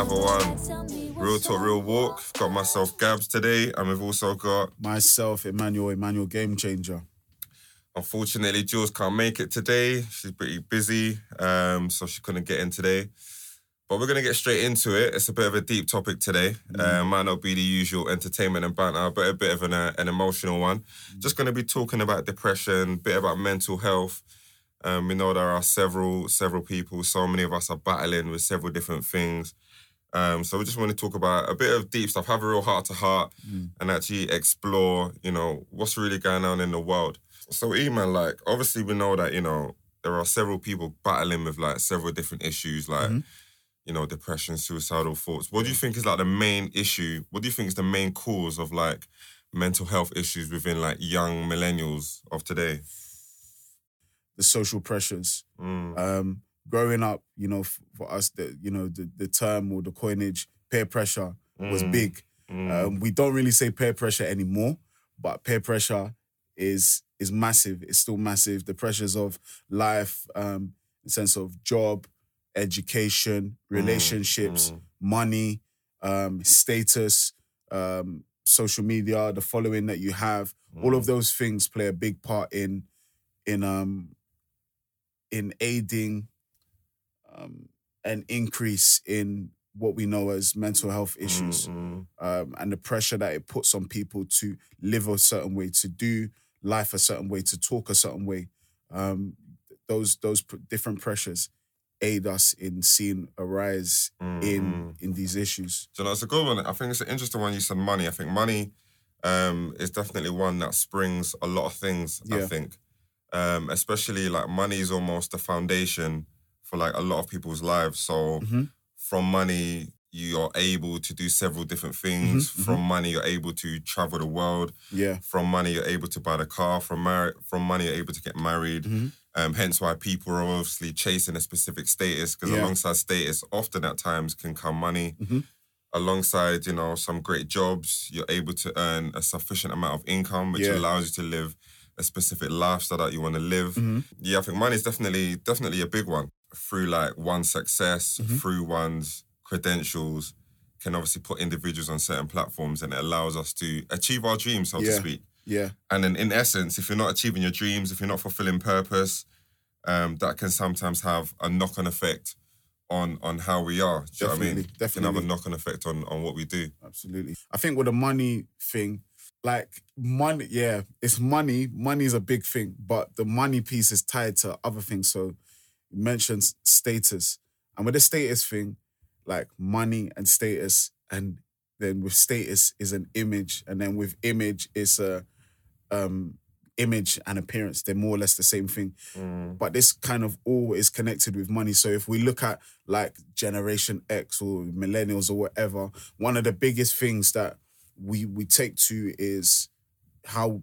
Yes, back with another one. Real talk, real walk. Got myself Gabs today, and we've also got, Myself, Emmanuel, Emmanuel Game Changer. unfortunately, Jules can't make it today. She's pretty busy, um, so she couldn't get in today. But we're gonna get straight into it. It's a bit of a deep topic today. Uh, might not be the usual entertainment and banter, but a bit of an, uh, an emotional one. Just gonna be talking about depression, a bit about mental health. Um, we know there are several several people. So many of us are battling with several different things. Um, so we just want to talk about a bit of deep stuff, have a real heart to heart, and actually explore, you know, what's really going on in the world. So, Eman, like, obviously, we know that you know there are several people battling with like several different issues, like you know, depression, suicidal thoughts. What do you think is like the main issue? What do you think is the main cause of like mental health issues within like young millennials of today? The social pressures. Mm. Um, growing up, you know, f- for us, the you know the, the term or the coinage peer pressure was Mm. big. Um, we don't really say peer pressure anymore, but peer pressure is is massive. It's still massive. The pressures of life, um, in sense of job, education, relationships, mm. money, um, status, um, social media, the following that you have. All Mm. of those things play a big part in in um in aiding um an increase in what we know as mental health issues Mm, um, and the pressure that it puts on people to live a certain way, to do life a certain way, to talk a certain way. Um, those those pr- different pressures aid us in seeing a rise in mm. in these issues. So that's a good one. I think it's an interesting one. You said money. I think money um, is definitely one that springs a lot of things. I think, um, especially like money is almost the foundation for like a lot of people's lives. So Mhm. from money, you are able to do several different things. Mhm, From money, you're able to travel the world. Yeah, From money, you're able to buy the car. From mar- from money, you're able to get married. Mhm. Um, hence why people are obviously chasing a specific status because Yeah. alongside status, often at times can come money. Mhm. Alongside, you know, some great jobs, you're able to earn a sufficient amount of income, which Yeah. allows you to live a specific lifestyle that you want to live. Mhm. Yeah, I think money is definitely definitely a big one. Through like one's success, Mm-hmm. through one's credentials, can obviously put individuals on certain platforms, and it allows us to achieve our dreams, so to speak. yeah, And then, in essence, if you're not achieving your dreams, if you're not fulfilling purpose, um, that can sometimes have a knock-on effect on on how we are. Do you know what I mean? Definitely, It Can have a knock-on effect on on what we do. absolutely. I think with the money thing, like money, yeah, it's money. Money is a big thing, but the money piece is tied to other things. So you mentioned status, and with the status thing, like money and status, and then with status is an image, and then with image is a um image and appearance. They're more or less the same thing but this kind of all is connected with money. So if we look at like Generation X or millennials or whatever, one of the biggest things that we we take to is how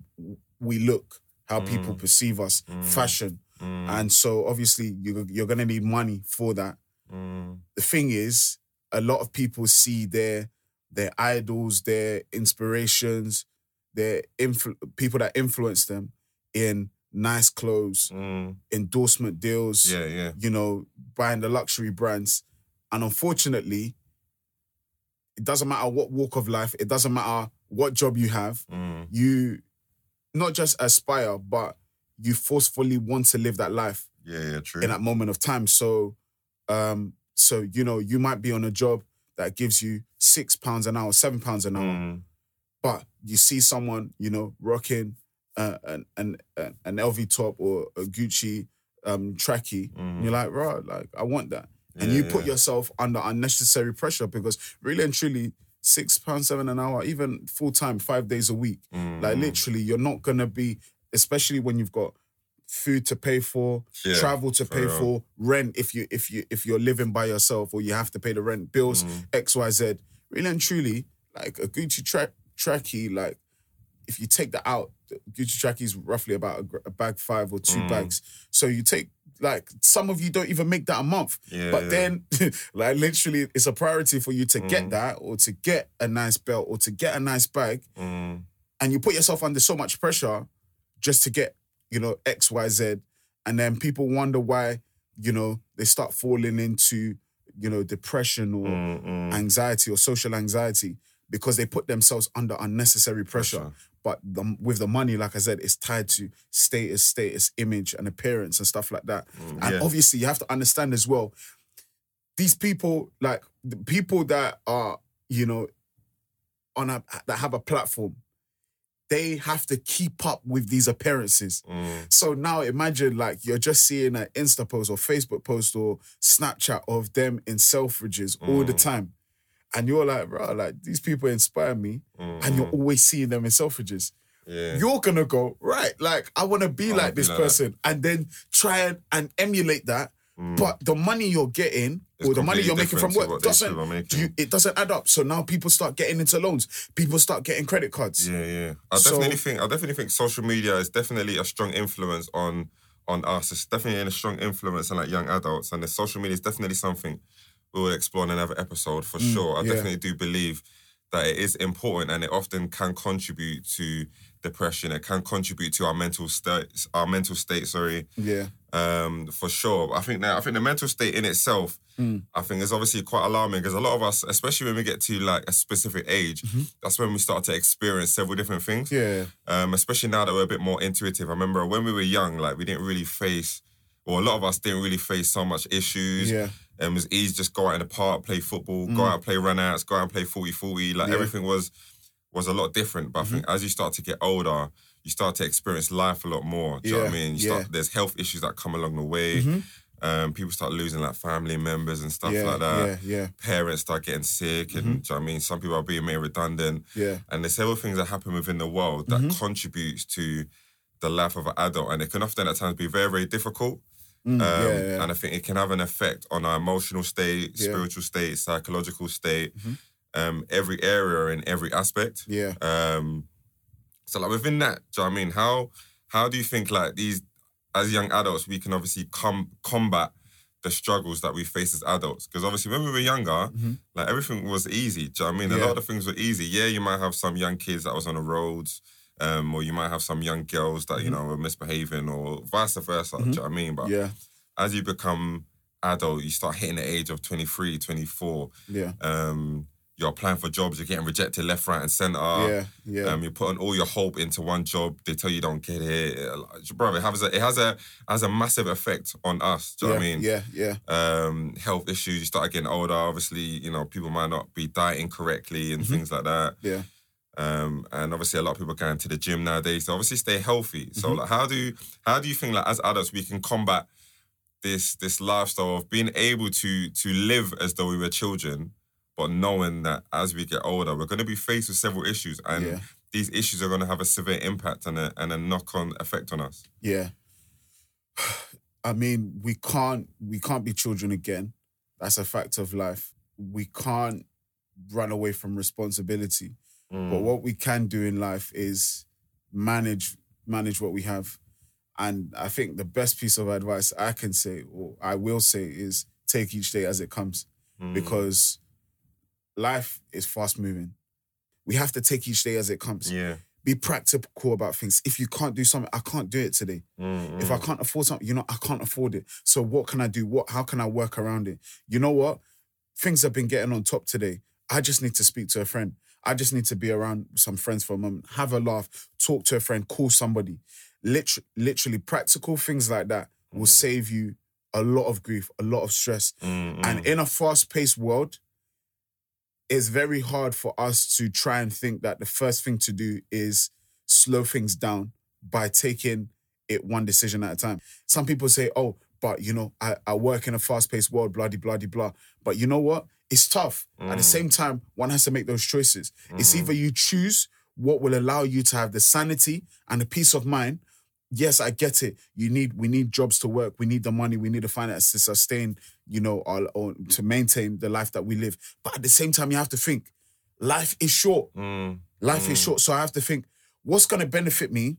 we look, how people perceive us, fashion, and so obviously you you're gonna need money for that. Mm, The thing is, a lot of people see their their idols, their inspirations, their influ- people that influence them in nice clothes, mm. endorsement deals, Yeah, yeah. you know, buying the luxury brands. And unfortunately, it doesn't matter what walk of life, it doesn't matter what job you have, Mm, you not just aspire, but you forcefully want to live that life yeah, yeah. True. in that moment of time. So um, so you know, you might be on a job that gives you six pounds an hour, seven pounds an hour, Mm, but you see someone, you know, rocking uh, an, an an LV top or a Gucci um trackie, and you're like, right, like I want that, and you put yourself under unnecessary pressure because really and truly, six pounds seven an hour, even full time, five days a week, mm, like literally, you're not gonna be, especially when you've got food to pay for, Yeah, travel to for pay real. for, rent if you if you if you're living by yourself or you have to pay the rent, bills, Mm. X Y Z. Really and truly, like a Gucci track trackie, like if you take that out, the Gucci trackie is roughly about a, a bag five or two Mm. bags. So you take like some of you don't even make that a month. Yeah, But yeah. then, like literally, it's a priority for you to Mm. get that or to get a nice belt or to get a nice bag, Mm, and you put yourself under so much pressure just to get, you know, X, Y, Z, and then people wonder why, you know, they start falling into you know, depression or Mm, mm. anxiety or social anxiety because they put themselves under unnecessary pressure. Pressure. But the, with the money, like I said, it's tied to status, status, image, and appearance and stuff like that. Mm, And yeah. obviously, you have to understand as well. These people, like the people that are, you know, on a that have a platform, they have to keep up with these appearances. Mm, So now imagine like you're just seeing an Insta post or Facebook post or Snapchat of them in Selfridges all the Mm. time. And you're like, bro, like these people inspire me. mm, And you're mm. always seeing them in Selfridges. yeah. You're gonna go, right, like I wanna be I wanna like be this like that. person and then try and, and emulate that. Mm. But the money you're getting It's or the money you're making from work doesn't you, it doesn't add up. So now people start getting into loans. People start getting credit cards. Yeah, yeah. I So- definitely think I definitely think social media is definitely a strong influence on on us. It's definitely a strong influence on like young adults, and the social media is definitely something we will explore in another episode for sure. I Mm, yeah. definitely do believe that it is important, and it often can contribute to depression. It can contribute to our mental state, our mental state. Sorry, Yeah. um, for sure. I think that I think the mental state in itself, Mm. I think is obviously quite alarming because a lot of us, especially when we get to like a specific age, that's when we start to experience several different things. Mm-hmm. Yeah. Um, especially now that we're a bit more intuitive. I remember when we were young, like we didn't really face, or a lot of us didn't really face so much issues. Yeah. It was easy just go out in the park, play football, go out and play run outs, go out and play 40-40. Like Yeah. everything was was a lot different. But I think as you start to get older, you start to experience life a lot more. Do you know what I mean? You yeah. start, there's health issues that come along the way. Mhm. Um, people start losing like family members and stuff yeah, like that. yeah, yeah, Parents start getting sick, and do you know what I mean? Some people are being made redundant. yeah. And there's several things that happen within the world that Mm-hmm. contributes to the life of an adult, and it can often at times be very, very difficult. Mm, Um, yeah, yeah. And I think it can have an effect on our emotional state, Yeah. spiritual state, psychological state, Mhm. um, every area and every aspect. yeah. Um, so like within that, do you know what I mean? How how do you think like these as young adults we can obviously com- combat the struggles that we face as adults? Because obviously when we were younger, Mhm. like everything was easy. Do you know what I mean? A lot of things were easy. Yeah, you might have some young kids that was on the roads. Um, or you might have some young girls that, you Mhm. know, are misbehaving or vice versa. Do you know what I mean? But Yeah, as you become adult, you start hitting the age of 23, 24. yeah, Um, you're applying for jobs, you're getting rejected left, right, and center. yeah, yeah. Um, you're putting all your hope into one job. They tell you don't get it, bro. It has a it has a has a massive effect on us. Do you know what I mean? yeah, yeah, Um, health issues. You start getting older. Obviously, you know people might not be dieting correctly and Mhm. things like that. yeah. Um, and obviously, a lot of people are going to the gym nowadays. So obviously, stay healthy. So Mhm. like, how do how do you think like as adults we can combat this this lifestyle of being able to to live as though we were children, but knowing that as we get older, we're going to be faced with several issues, and Yeah. these issues are going to have a severe impact and a and a knock on effect on us. Yeah. I mean, we can't we can't be children again. That's a fact of life. We can't run away from responsibility. Mm. But what we can do in life is manage manage what we have. And I think the best piece of advice I can say or I will say is take each day as it comes Mm. because life is fast moving. We have to take each day as it comes. yeah, Be practical about things. If you can't do something, I can't do it today. Mm, If I can't afford something, you know, I can't afford it. So what can I do? What how can I work around it? You know what? Things have been getting on top today. I just need to speak to a friend. I just need to be around some friends for a moment, have a laugh, talk to a friend, call somebody. Literally, literally practical things like that will Mm. save you a lot of grief, a lot of stress. Mm, And in a fast-paced world, it's very hard for us to try and think that the first thing to do is slow things down by taking it one decision at a time. Some people say, oh, but you know, I, I work in a fast-paced world, bloody, bloody, blah, blah. But you know what? It's tough. At the Mm. same time, one has to make those choices. It's Mhm. either you choose what will allow you to have the sanity and the peace of mind. Yes, I get it. You need we need jobs to work. We need the money. We need the finance to sustain, you know, our, or to maintain the life that we live. But at the same time, you have to think, life is short. Mm, Life is Mm. short. So I have to think, what's going to benefit me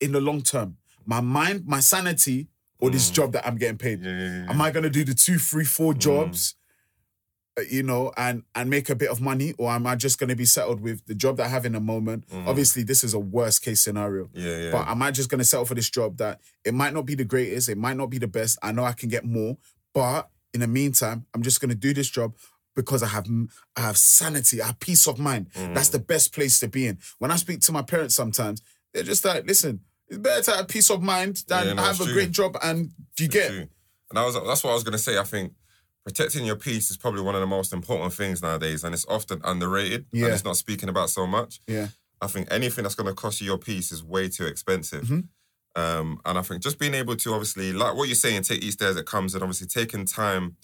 in the long term? My mind, my sanity, or this Mm. job that I'm getting paid? yeah, yeah, yeah. Am I gonna do the two, three, four Mm. jobs, you know, and and make a bit of money, or am I just gonna be settled with the job that I have in the moment? Mm. Obviously, this is a worst case scenario. yeah, yeah. But am I just gonna settle for this job that it might not be the greatest, it might not be the best. I know I can get more, but in the meantime, I'm just gonna do this job because I have I have sanity, I have peace of mind. Mm. That's the best place to be in. When I speak to my parents sometimes, they're just like, listen, it's better to have peace of mind than Yeah, no, have a true. great job and do you get True. And I was that's what I was gonna say. I think protecting your peace is probably one of the most important things nowadays, and it's often underrated. Yeah. And it's not speaking about so much. Yeah. I think anything that's gonna cost you your peace is way too expensive. Mhm. Um, and I think just being able to obviously, like what you're saying, take each day as it comes, and obviously taking time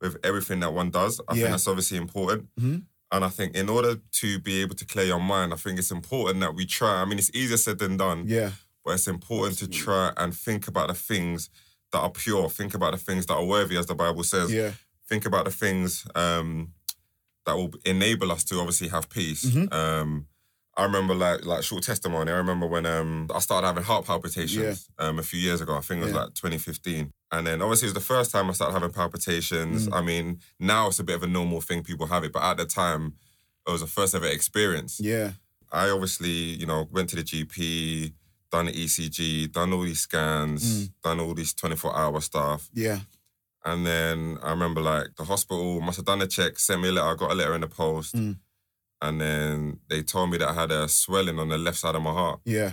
with everything that one does. I Yeah. think that's obviously important. Mhm. And I think in order to be able to clear your mind, I think it's important that we try. I mean, it's easier said than done Yeah. but it's important to try and think about the things that are pure. Think about the things that are worthy, as the Bible says. Yeah. Think about the things um, that will enable us to obviously have peace. Mhm. Um, I remember, like, like short testimony. I remember when um, I started having heart palpitations um, a few years ago. I think it was Yeah. like 2015. And then obviously it was the first time I started having palpitations. Mm. I mean, now it's a bit of a normal thing. People have it, but at the time, it was a first ever experience. Yeah. I obviously, you know, went to the GP, done the ECG, done all these scans, Mm. done all these 24 hour stuff. Yeah. And then I remember like the hospital must have done a check, sent me a letter, I got a letter in the post. Mm. And then they told me that I had a swelling on the left side of my heart. Yeah.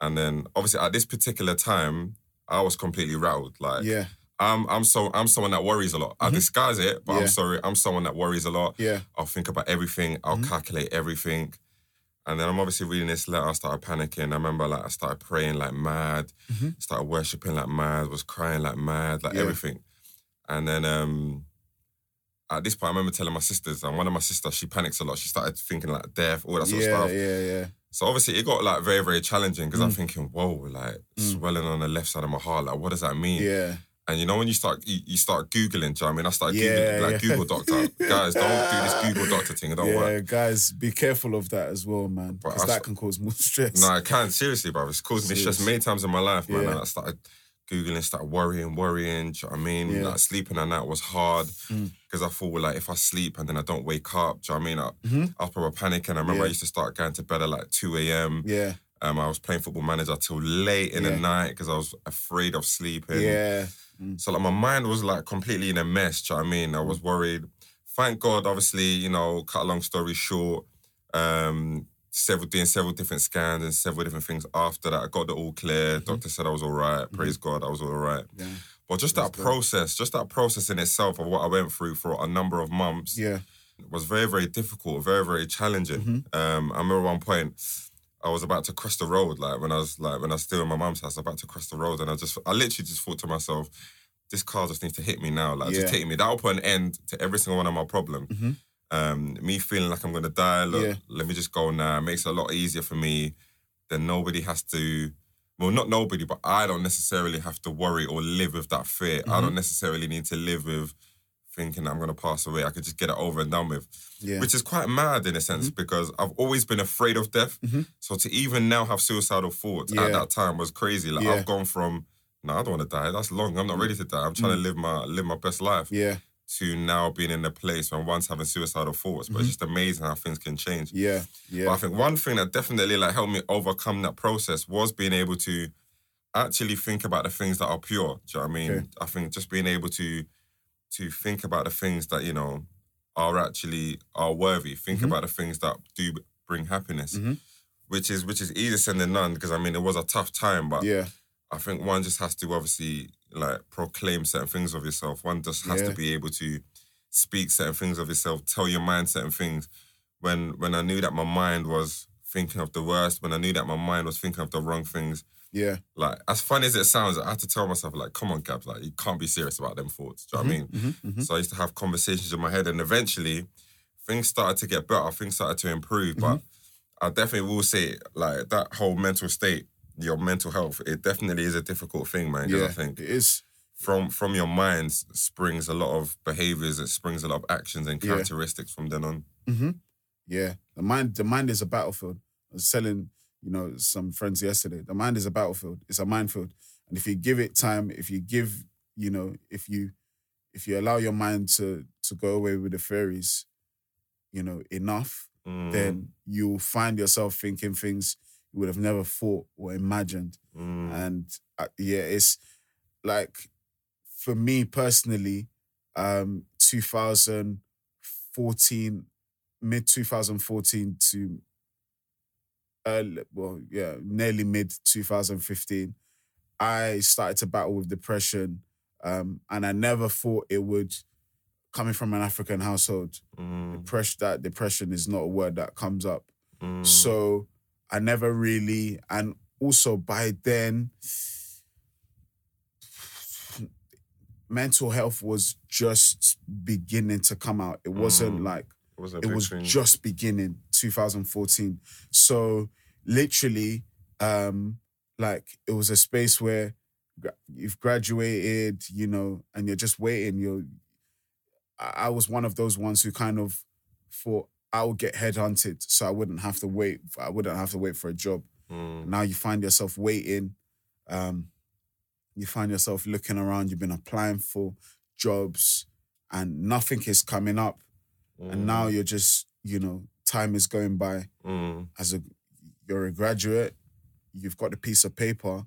And then obviously at this particular time, I was completely rattled. Like Yeah. I'm I'm so I'm someone that worries a lot. I Mhm. disguise it, but Yeah. I'm sorry, I'm someone that worries a lot. Yeah. I'll think about everything. I'll Mhm. calculate everything. And then I'm obviously reading this letter. I started panicking. I remember like I started praying like mad, Mhm. started worshiping like mad, was crying like mad, like Yeah. everything. And then um at this point, I remember telling my sisters, and one of my sisters, she panics a lot. She started thinking like death, all that sort Yeah. of stuff. Yeah. Yeah. So obviously, it got like very, very challenging because I'm Mm. thinking, whoa, like Mm. swelling on the left side of my heart. Like, what does that mean? Yeah. And you know when you start you, you start googling, do you know what I mean? I started Yeah, googling like yeah. Google Doctor. Guys, don't do this Google Doctor thing. It don't yeah, work. guys, be careful of that as well, man. Because that can cause more stress. No, I can seriously, bro. It's caused me stress many times in my life, man. I started googling, started worrying, worrying. Do you know what I mean? Like sleeping at night was hard Mm. because I thought, well, like if I sleep and then I don't wake up, do you know what I mean? I, Mhm. I was probably panicking. I remember I used to start going to bed at like two a.m. Yeah. Um, I was playing football manager till late in the night because I was afraid of sleeping. Yeah. So like my mind was like completely in a mess. Do you know what I mean? I was worried. Thank God, obviously, you know, cut a long story short, um, several doing several different scans and several different things after that. I got it all clear. Doctor said I was all right. Praise God, I was all right. Yeah. But just that process, just that process in itself of what I went through for a number of months Yeah. was very, very difficult, very, very challenging. Mm-hmm. Um, I remember one point I was about to cross the road, like when I was like when I was still in my mum's house, about to cross the road, and I just I literally just thought to myself, this car just needs to hit me now, like Yeah. just take me. That'll put an end to every single one of my problems. Mhm. Um, me feeling like I'm gonna die. Look, Yeah. let me just go now. It makes it a lot easier for me. Then nobody has to. Well, not nobody, but I don't necessarily have to worry or live with that fear. I Mm-hmm. don't necessarily need to live with thinking I'm gonna pass away. I could just get it over and done with Yeah. which is quite mad in a sense Mm-hmm. because I've always been afraid of death. Mhm. So to even now have suicidal thoughts Yeah. at that time was crazy. Like Yeah. I've gone from no, I don't want to die. That's long. I'm not ready to die. I'm trying to live my live my best life. yeah. To now being in a place when one's having suicidal thoughts. But it's just amazing how things can change. Mm-hmm. Yeah. But I think one thing that definitely like helped me overcome that process was being able to actually think about the things that are pure. Do you know what I mean? Okay. I think just being able to to think about the things that, you know, are actually are worthy. Think Mhm. about the things that do bring happiness. Mhm. Which is which is easier said than none because I mean it was a tough time, but Yeah. I think one just has to obviously like proclaim certain things of yourself. One just has Yeah. to be able to speak certain things of yourself, tell your mind certain things. When when I knew that my mind was thinking of the worst, when I knew that my mind was thinking of the wrong things, Yeah. like as funny as it sounds, I had to tell myself like, come on, Gabs, like you can't be serious about them thoughts. Do you know what I mean? Mhm, mhm. So I used to have conversations in my head, and eventually things started to get better. Things started to improve. But I definitely will say, like that whole mental state, your mental health, it definitely is a difficult thing, man. Because Yeah. I think it is. from from your mind springs a lot of behaviors, it springs a lot of actions and Yeah. characteristics from then on. hmm Yeah. The mind. The mind is a battlefield. I was telling you know some friends yesterday. The mind is a battlefield. It's a minefield, and if you give it time, if you give, you know, if you if you allow your mind to to go away with the fairies, you know, enough, Mm, then you'll find yourself thinking things you would have never thought or imagined. mm, And uh, yeah, it's like for me personally, um, 2014, mid 2014 to early, well, yeah, nearly mid 2015, I started to battle with depression. Um, and I never thought it would, coming from an African household, Mm, depression, that depression is not a word that comes up. mm, So I never really, and also by then, mental health was just beginning to come out. It wasn't Mm. like it was, it was just beginning 2014 so literally um like it was a space where you've graduated you know and you're just waiting. You're I I was one of those ones who kind of thought I would get headhunted so I wouldn't have to wait I wouldn't have to wait for a job. Mm, now you find yourself waiting um you find yourself looking around you've been applying for jobs and nothing is coming up and now you're just you know time is going by. Mm, as a you're a graduate you've got a piece of paper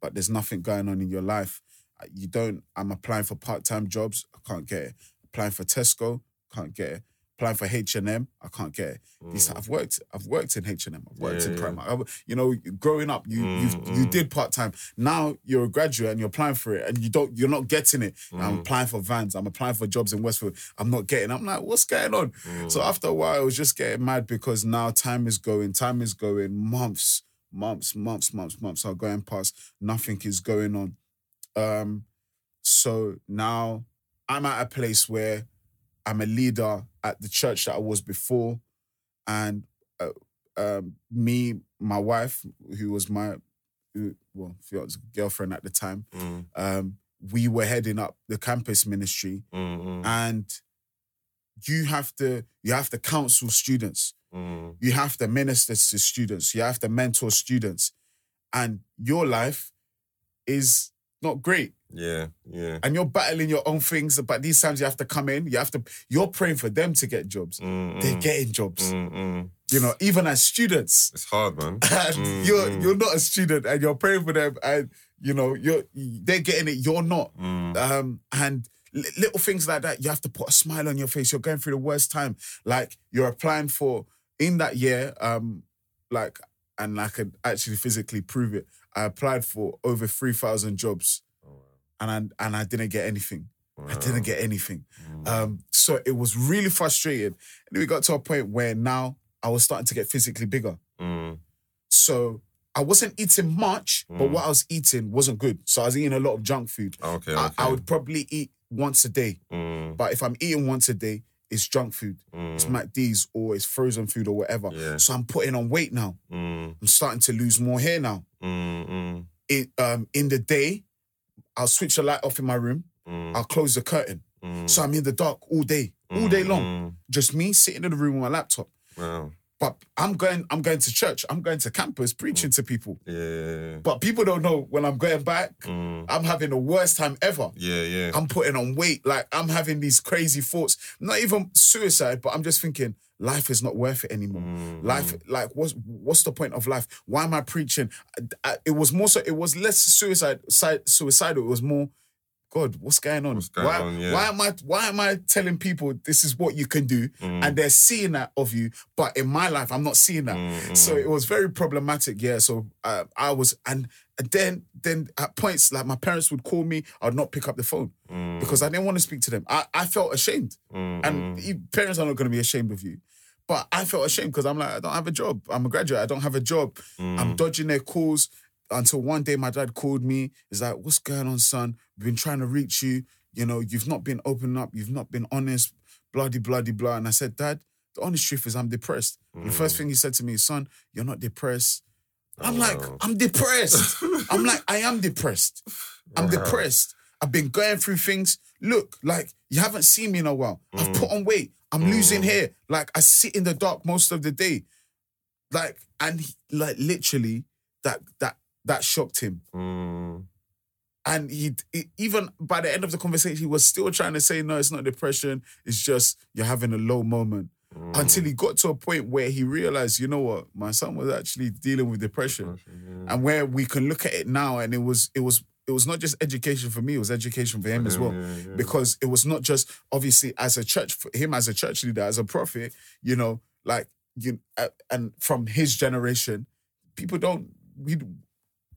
but there's nothing going on in your life. Uh, you don't i'm applying for part-time jobs i can't get it. Applying for tesco can't get it applying for h&m i can't get it mm, i've worked i've worked in h&m i've worked Yeah, in yeah. primark I've- you know growing up you you've, Mm, you mm. did part-time now you're a graduate and you're applying for it and you don't you're not getting it i'm Mm. applying for vans i'm applying for jobs in westfield i'm not getting i'm like what's going on mm, so after a while, I was just getting mad because now time is going, time is going, months, months, months, months, months are going past. Nothing is going on. Um, so now I'm at a place where I'm a leader at the church that I was before, and uh, um, me, my wife, who was my who, well, girlfriend at the time, mm, um, we were heading up the campus ministry, mm, mm, and you have to you have to counsel students. Mm, you have to minister to students. You have to mentor students. And your life is not great yeah, yeah. and you're battling your own things but these times you have to come in you have to you're praying for them to get jobs Mm, they're getting jobs mm, mm. you know even as students It's hard, man. and you're you're not a student and you're praying for them and you know you're they're getting it you're not Mm, um, and li- little things like that, you have to put a smile on your face. You're going through the worst time. Like you're applying for in that year, um, like, and I could actually physically prove it. I applied for over three thousand jobs, Oh, and I and I didn't get anything. I didn't get anything. Mm, Um, so it was really frustrating. And we got to a point where now I was starting to get physically bigger. mm, So I wasn't eating much, but Mm. what I was eating wasn't good. So I was eating a lot of junk food. okay, I, okay. I would probably eat once a day. Mm, But if I'm eating once a day, it's junk food. It's mm, McD's or it's frozen food or whatever. Yeah. So I'm putting on weight now. mm, I'm starting to lose more hair now. mm, mm, It, um, in the day, I'll switch the light off in my room. mm, I'll close the curtain. mm, So I'm in the dark all day, all day long. mm. Just me sitting in the room with my laptop. Wow. But I'm going, I'm going to church. I'm going to campus Mm. preaching to people. Yeah. But people don't know when I'm going back, Mm, I'm having the worst time ever. yeah, yeah. I'm putting on weight. Like I'm having these crazy thoughts. Not even suicide, but I'm just thinking life is not worth it anymore. Mm, Life, like, what's what's the point of life? Why am I preaching? I- I- it was more so. It was less suicide, suicidal. It was more, God, what's going on? What's going why, on, yeah. why am I? Why am I telling people this is what you can do, mm, and they're seeing that of you, but in my life, I'm not seeing that. mm, So it was very problematic. Yeah. So uh, I was, and then then at points like my parents would call me, I'd not pick up the phone Mm, because I didn't want to speak to them. I, I felt ashamed, and parents are not going to be ashamed of you. But I felt ashamed because I'm like, I don't have a job. I'm a graduate. I don't have a job. I'm mm, dodging their calls until one day my dad called me. He's like, What's going on, son? We've been trying to reach you. You know, you've not been open up. You've not been honest, bloody, bloody, blah. And I said, Dad, the honest truth is I'm depressed. And the first thing he said to me Son, you're not depressed. I'm Oh, like, wow. I'm depressed. I'm like, I am depressed. I'm Wow. depressed. I've been going through things. Look, like you haven't seen me in a while. I've Mm. put on weight. I'm losing Mm. hair. Like I sit in the dark most of the day. Like and he, like literally that that that shocked him. Mm, And he, even by the end of the conversation, he was still trying to say, no, it's not depression. It's just you're having a low moment. mm. Until he got to a point where he realized, you know what, my son was actually dealing with depression Yeah. and where we can look at it now and it was it was it was not just education for me, it was education for him as well. Yeah, yeah. Because it was not just obviously as a church, for him as a church leader, as a prophet, you know, like you uh, and from his generation, people don't we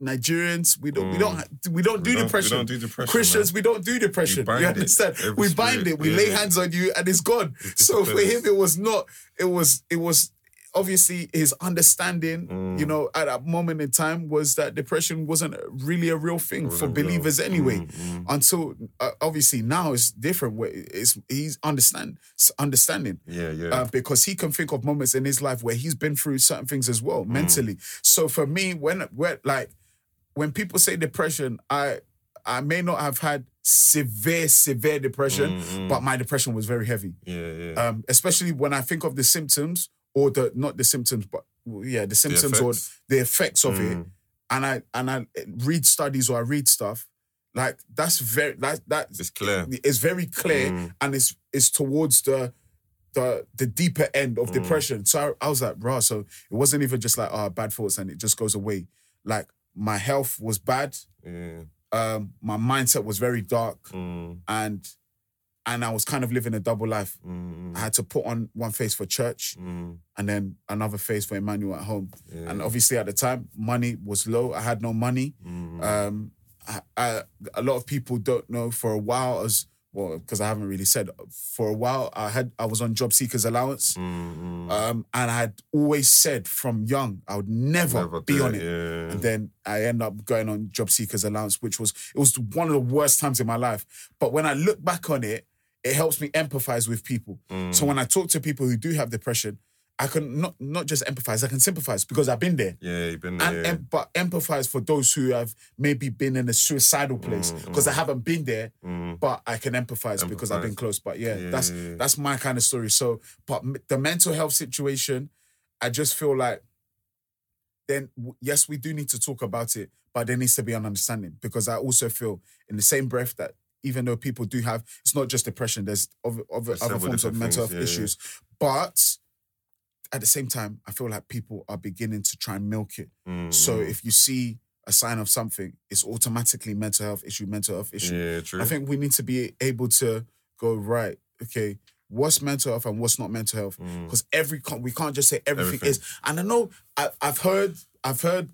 Nigerians, we don't we don't we don't do Mm. We don't- we depression. don't do depression, Christians, we don't do depression. You understand? We bind spirit, it. We yeah. lay hands on you, and it's gone. So for him, it was not. It was. It was obviously his understanding. Mm. You know, at that moment in time, was that depression wasn't really a real thing for real. believers anyway. Mm, mm. Until uh, obviously now it's different. Where it's he's understand understanding Yeah, yeah. uh, because he can think of moments in his life where he's been through certain things as well mentally. So for me, when when like when people say depression, I I may not have had severe severe depression, Mm, but my depression was very heavy. yeah, yeah. Um, especially when I think of the symptoms or the not the symptoms, but yeah, the symptoms or the effects of it, Mm. and I and I read studies or I read stuff. Like that's very that that It's clear. it's very clear Mm. and it's it's towards the the the deeper end of Mm. depression. So I, I was like, bro, so it wasn't even just like oh bad thoughts and it just goes away. Like my health was bad. Yeah. Um, my mindset was very dark Mm, and and I was kind of living a double life. mm, I had to put on one face for church mm, and then another face for Emmanuel at home. yeah. And obviously at the time, money was low. I had no money. Mm, Um, I, I, a lot of people don't know. For a while, as well, because I haven't really said. For a while, I had I was on job seekers allowance, mm, mm. um, and I had always said from young I would never, Never be on it. Yeah. And then I end up going on job seekers allowance, which was it was one of the worst times in my life. But when I look back on it, it helps me empathize with people. Mm. So when I talk to people who do have depression, I can not not just empathize, I can sympathize because I've been there. yeah, you've been And there. em- but empathize for those who have maybe been in a suicidal place because I haven't been there, Mm, but I can empathize, because I've been close. But yeah, Yeah, that's yeah, yeah. that's my kind of story. So, but m- the mental health situation, I just feel like then w- yes, we do need to talk about it, but there needs to be an understanding because I also feel in the same breath that even though people do have, it's not just depression. There's other other, other forms of mental things, health yeah, yeah. issues, but at the same time, I feel like people are beginning to try and milk it. mm, So mm. if you see a sign of something, it's automatically mental health issue, mental health issue. yeah, true. I think we need to be able to go right. Okay, what's mental health and what's not mental health? Mm. Because every con- we can't just say everything, Everything. is. And I know I, I've heard I've heard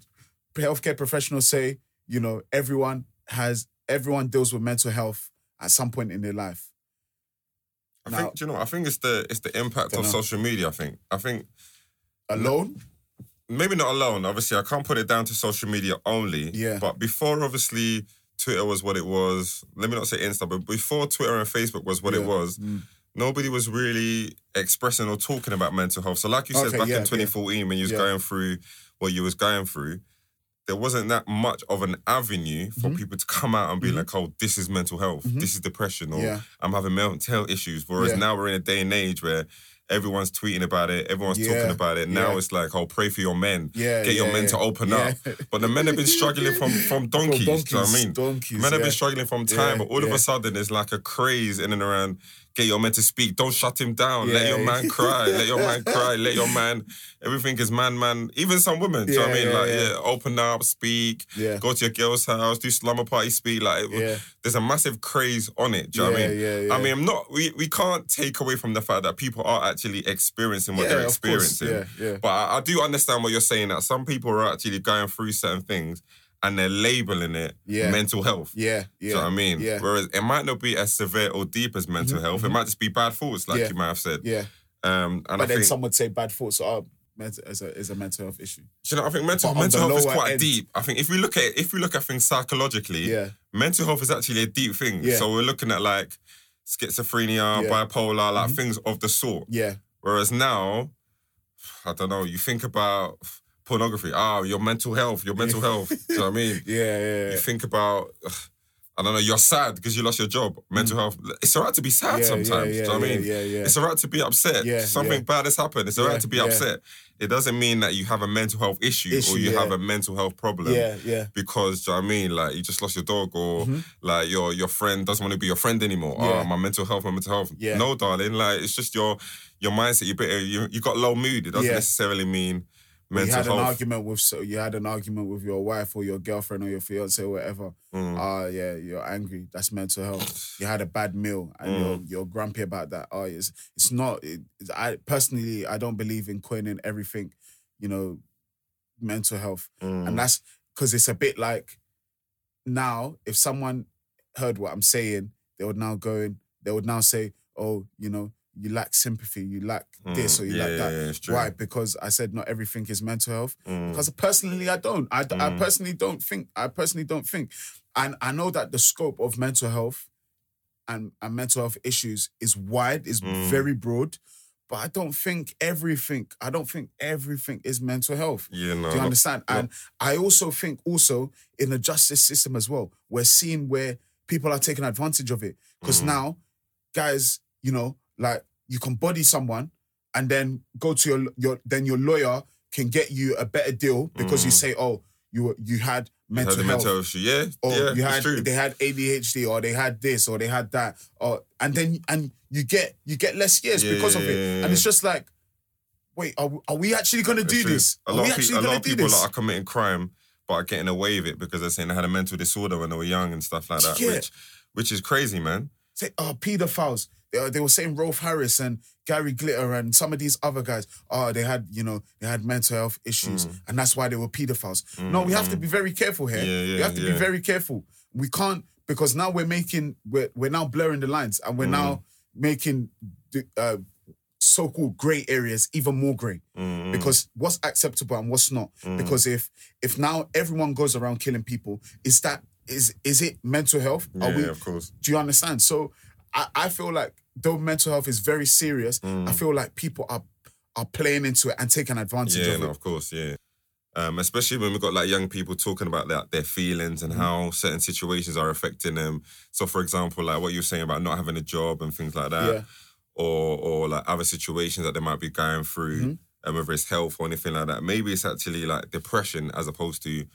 healthcare professionals say, you know, everyone has everyone deals with mental health at some point in their life. I think do you know. what? I think it's the it's the impact of Dunno. social media. I think. I think Alone, maybe not alone. Obviously, I can't put it down to social media only. Yeah. But before, obviously, Twitter was what it was. Let me not say Insta, but before Twitter and Facebook was what it was, Mm. nobody was really expressing or talking about mental health. So, like you said Okay, back yeah, in 2014, when you was Yeah. going through what you was going through. There wasn't that much of an avenue for Mhm. people to come out and be Mhm. like, "Oh, this is mental health. Mhm. This is depression, or Yeah. I'm having mental health issues." Whereas Yeah. now we're in a day and age where everyone's tweeting about it, everyone's Yeah. talking about it. Now it's like, "Oh, pray for your men." get your men to open up. But the men have been struggling from from donkeys. From do you know what I mean? donkeys, men have been struggling from time, but all of a sudden there's like a craze in and around. Get your man to speak. Don't shut him down. Let your man cry. Let your man cry. Let your man. Everything is man, man. Even some women. do you know what I mean? yeah, like, yeah. yeah, open up, speak. Yeah. Go to your girl's house. Do slumber party. Speak. Like, Yeah. there's a massive craze on it. Do you know what I mean? yeah, yeah. I mean, I'm not. We we can't take away from the fact that people are actually experiencing what Yeah, they're of course. experiencing. Yeah, yeah. But I, I do understand what you're saying that some people are actually going through certain things and they're labeling it Yeah. mental health. Yeah, Do yeah. you know what I mean? Yeah. Whereas it might not be as severe or deep as mental Mhm, health. It might just be bad thoughts, like Yeah. you might have said. Yeah. Um, and But I then think, some would say bad thoughts are as a is a mental health issue. do you know, I think mental, But mental health is quite end- deep. I think if we look at if we look at things psychologically, Yeah. mental health is actually a deep thing. Yeah. So we're looking at like schizophrenia, Yeah. bipolar, like Mhm. things of the sort. Yeah. Whereas now, I don't know, you think about pornography. Ah, your mental health, your mental health. Do you know what I mean? Yeah, yeah, You think about, ugh, I don't know, you're sad because you lost your job. Mental health. It's all right to be sad Mm. yeah, sometimes. Yeah, do you know what I mean? Yeah, yeah, yeah. It's all right to be upset. Yeah, Something yeah. bad has happened. It's all right Yeah, to be yeah. upset. It doesn't mean that you have a mental health issue, Issue, or you yeah. have a mental health problem. yeah, yeah. Because do you know what I mean, like you just lost your dog, or Mhm. like your your friend doesn't want to be your friend anymore. Yeah. Oh, my mental health, my mental health. Yeah. No, darling, like it's just your your mindset. You bit you you got low mood. It doesn't Yeah. necessarily mean you mental had an argument with so you had an argument with your wife or your girlfriend or your fiance or whatever. Mm. Ah, yeah, you're angry. That's mental health. You had a bad meal and Mm. you're you're grumpy about that. Oh, it's it's not. It, it's- I personally, I don't believe in coining everything, you know, mental health, Mm. and that's because it's a bit like now if someone heard what I'm saying, they would now go in. They would now say, oh, you know, you lack sympathy, you lack this Mm. or you yeah, lack that. Yeah. Why? Because I said not everything is mental health. Mm. Because personally, I don't. I, I Mm. personally don't think. I personally don't think. And I know that the scope of mental health and, and mental health issues is wide, is Mm. very broad. But I don't think everything. I don't think everything is mental health. Yeah, no. Do you understand? no. And I also think also in the justice system as well, we're seeing where people are taking advantage of it. Because Mm. now, guys, you know, like you can body someone and then go to your your then your lawyer can get you a better deal because you Mm. say, oh, you you had You mental had health. mental issue. Yeah, or yeah, you had true. they had ADHD or they had this or they had that or and then and you get you get less years Yeah, because of yeah, it yeah, and it's just like wait are, we- are we actually going to do true. this A are lot we of, pe- a lot of people that are committing crime but are getting away with it because they're saying they had a mental disorder when they were young and stuff like that, which which is crazy, man. Say, oh, pedophiles. They, uh, they were saying Rolf Harris and Gary Glitter and some of these other guys. Oh, they had, you know, they had mental health issues, and that's why they were pedophiles. No, we have to be very careful here. Mm, Yeah, yeah, we have to yeah. be very careful. We can't because now we're making we're we're now blurring the lines and we're Mm. now making the uh, so-called grey areas even more grey Mm, because what's acceptable and what's not. mm. Because if if now everyone goes around killing people, is that is is it mental health? yeah, we of course. do you understand? So I, I feel like though mental health is very serious, Mm. I feel like people are are playing into it and taking advantage Yeah, of no, it. of course, yeah. Um, especially when we've got like young people talking about their, their feelings and how certain situations are affecting them. So, for example, like what you were saying about not having a job and things like that, Yeah. or or like other situations that they might be going through, Mhm. and whether it's health or anything like that. Maybe it's actually like depression as opposed to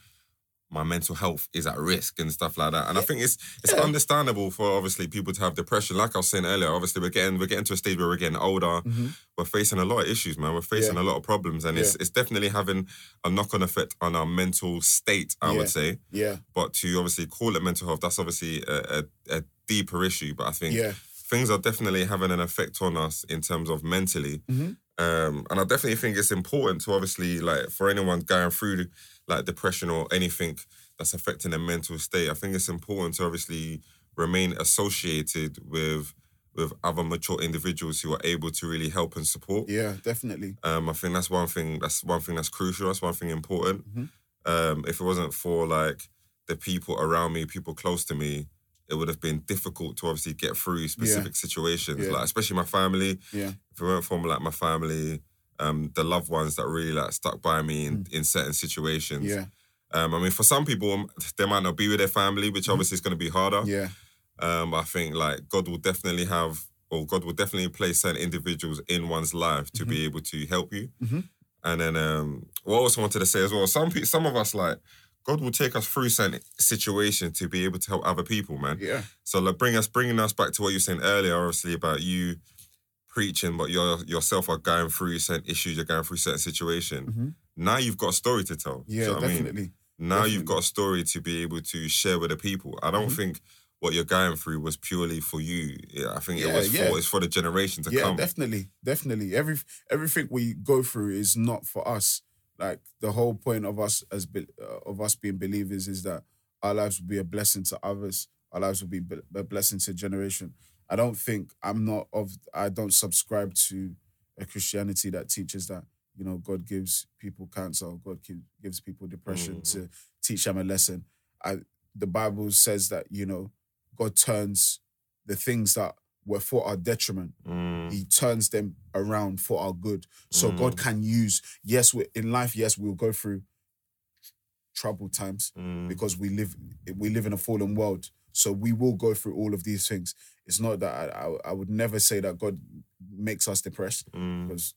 my mental health is at risk and stuff like that. And I think it's it's Yeah. understandable for obviously people to have depression. Like I was saying earlier, obviously we're getting we're getting to a stage where we're getting older. Mhm. We're facing a lot of issues, man. We're facing Yeah. a lot of problems, and it's it's definitely having a knock on effect on our mental state. I Yeah. would say, Yeah, but to obviously call it mental health, that's obviously a, a, a deeper issue. But I think yeah, things are definitely having an effect on us in terms of mentally. Mhm. Um, and I definitely think it's important to obviously like for anyone going through like depression or anything that's affecting their mental state. I think it's important to obviously remain associated with with other mature individuals who are able to really help and support. yeah, definitely. Um, I think that's one thing. That's one thing that's crucial. That's one thing important. Mhm. Um, if it wasn't for like the people around me, people close to me, it would have been difficult to obviously get through specific situations. Yeah. Like especially my family. Yeah, If it weren't for like my family, um, the loved ones that really like stuck by me in, in certain situations. Mm. yeah, Um, I mean, for some people, um, they might not be with their family, which obviously is going to be harder. Mm-hmm. yeah, Um, I think like God will definitely have, or God will definitely place certain individuals in one's life to be able to help you. Mhm. And then um, what I also wanted to say as well, some some of us like God will take us through certain situations to be able to help other people, man. yeah, So like bring us bringing us back to what you were saying earlier, obviously about you preaching, but you yourself are going through certain issues, you're going through certain situation. Mhm. Now you've got a story to tell. Do you yeah, know what I mean? definitely. Now you've got a story to be able to share with the people. I don't Mhm. think what you're going through was purely for you. Yeah, I think it was yeah. for it's for the generation to yeah, come. definitely, definitely. Every everything we go through is not for us. Like the whole point of us as be, uh, of us being believers is that our lives will be a blessing to others. Our lives will be a blessing to a generation. I don't think I'm not of. I don't subscribe to a Christianity that teaches that you know God gives people cancer, or God gives people depression Mhm. to teach them a lesson. I the Bible says that you know God turns the things that were for our detriment Mm, he turns them around for our good. So Mm. God can use, yes, we in life, yes, we'll go through troubled times mm, because we live we live in a fallen world. So we will go through all of these things. It's not that I, I, I would never say that God makes us depressed mm, because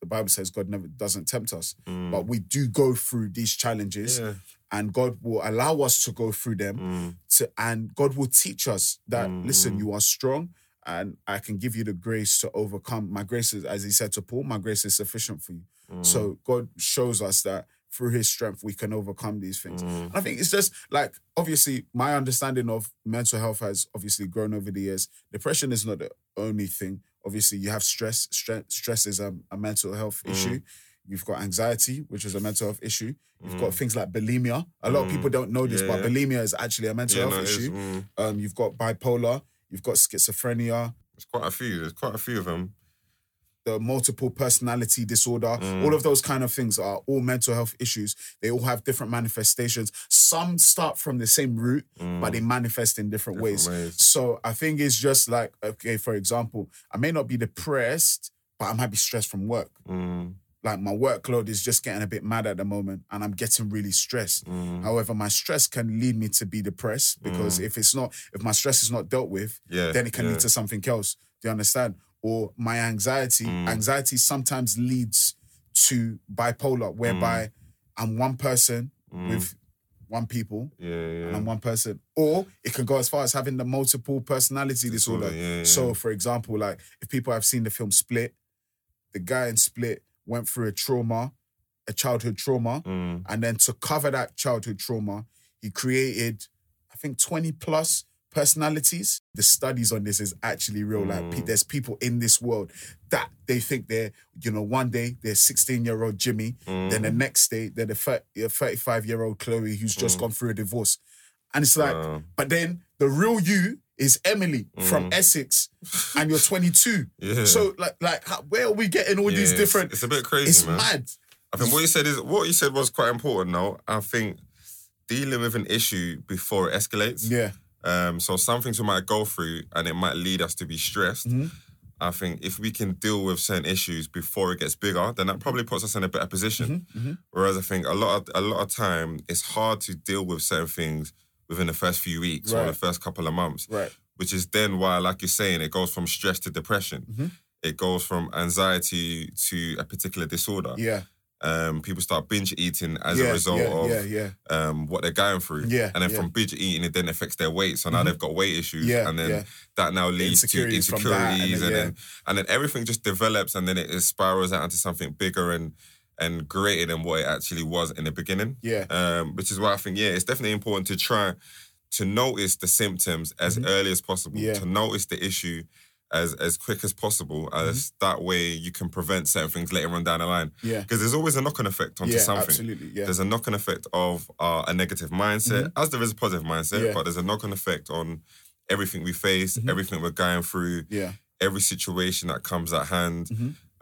the Bible says God never doesn't tempt us. mm. But we do go through these challenges yeah, and God will allow us to go through them mm, to, and God will teach us that listen, you are strong and I can give you the grace to overcome. My grace is, as he said to Paul, my grace is sufficient for you. Mm. So God shows us that through his strength we can overcome these things. Mm. I think it's just like obviously my understanding of mental health has obviously grown over the years. Depression is not the only thing. Obviously, you have stress. Stress, stress is a, a mental health Mm. issue. You've got anxiety, which is a mental health issue. You've got Mm. things like bulimia. A lot of Mm. people don't know this, Yeah, but yeah. bulimia is actually a mental Yeah, health no, issue. Mm. Um, you've got bipolar. You've got schizophrenia. There's quite a few. There's quite a few of them. the multiple personality disorder, Mm. all of those kind of things are all mental health issues. They all have different manifestations. Some start from the same root, but they manifest in different, Mm. Different ways. ways. So I think it's just like, okay, for example, I may not be depressed, but I might be stressed from work. Mm. Like my workload is just getting a bit mad at the moment and I'm getting really stressed. Mm. However, my stress can lead me to be depressed because if it's not, if my stress is not dealt with, Yeah. then it can yeah. lead to something else. Do you understand? Or my anxiety, Mm. anxiety sometimes leads to bipolar, whereby I'm one person Mm. with one people Yeah, and. I'm one person. Or it can go as far as having the multiple personality disorder. Yeah, yeah. So, for example, like if people have seen the film Split, the guy in Split went through a trauma, a childhood trauma, Mm. and then to cover that childhood trauma, he created, I think, 20 plus personalities. The studies on this is actually real. Like, Mm. there's people in this world that they think they're, you know, one day they're 16 year old Jimmy, then the Mm. next day they're the 35 year old Chloe who's just Mm. gone through a divorce. And it's like, Wow. but then the real you is Emily from Mm. Essex, and you're 22. Yeah. So, like, like, how, where are we getting all Yeah, these it's- different? It's, a bit crazy, It's man. mad. I think what you said is what you said was quite important. Though I think dealing with an issue before it escalates. Yeah. Um, so some things we might go through and it might lead us to be stressed. Mhm. I think if we can deal with certain issues before it gets bigger, then that probably puts us in a better position. Mhm, mhm. Whereas I think a lot of a lot of time it's hard to deal with certain things within the first few weeks or the first couple of months, Right. which is then why, like you're saying, it goes from stress to depression. Mhm. It goes from anxiety to a particular disorder. Yeah. Um, people start binge eating as yeah, a result yeah, of yeah, um, what they're going through. Yeah, And then from binge eating, it then affects their weight. So now Mhm. they've got weight issues. Yeah, and then that now leads Insecurities to that, and insecurities. then, and, then and then everything just develops and then it, it spirals out into something bigger and and greater than what it actually was in the beginning. yeah, Um, which is why I think, yeah, it's definitely important to try to notice the symptoms as early as possible, Mm-hmm. Yeah. to notice the issue as as quick as possible, as Mm-hmm. that way you can prevent certain things later on down the line. yeah, Because there's always a knock-on effect onto yeah, something. absolutely, yeah, There's a knock-on effect of uh, a negative mindset, as there is a positive mindset, Mm-hmm. Yeah. but there's a knock-on effect on everything we face, Mhm. everything we're going through, yeah, every situation that comes at hand.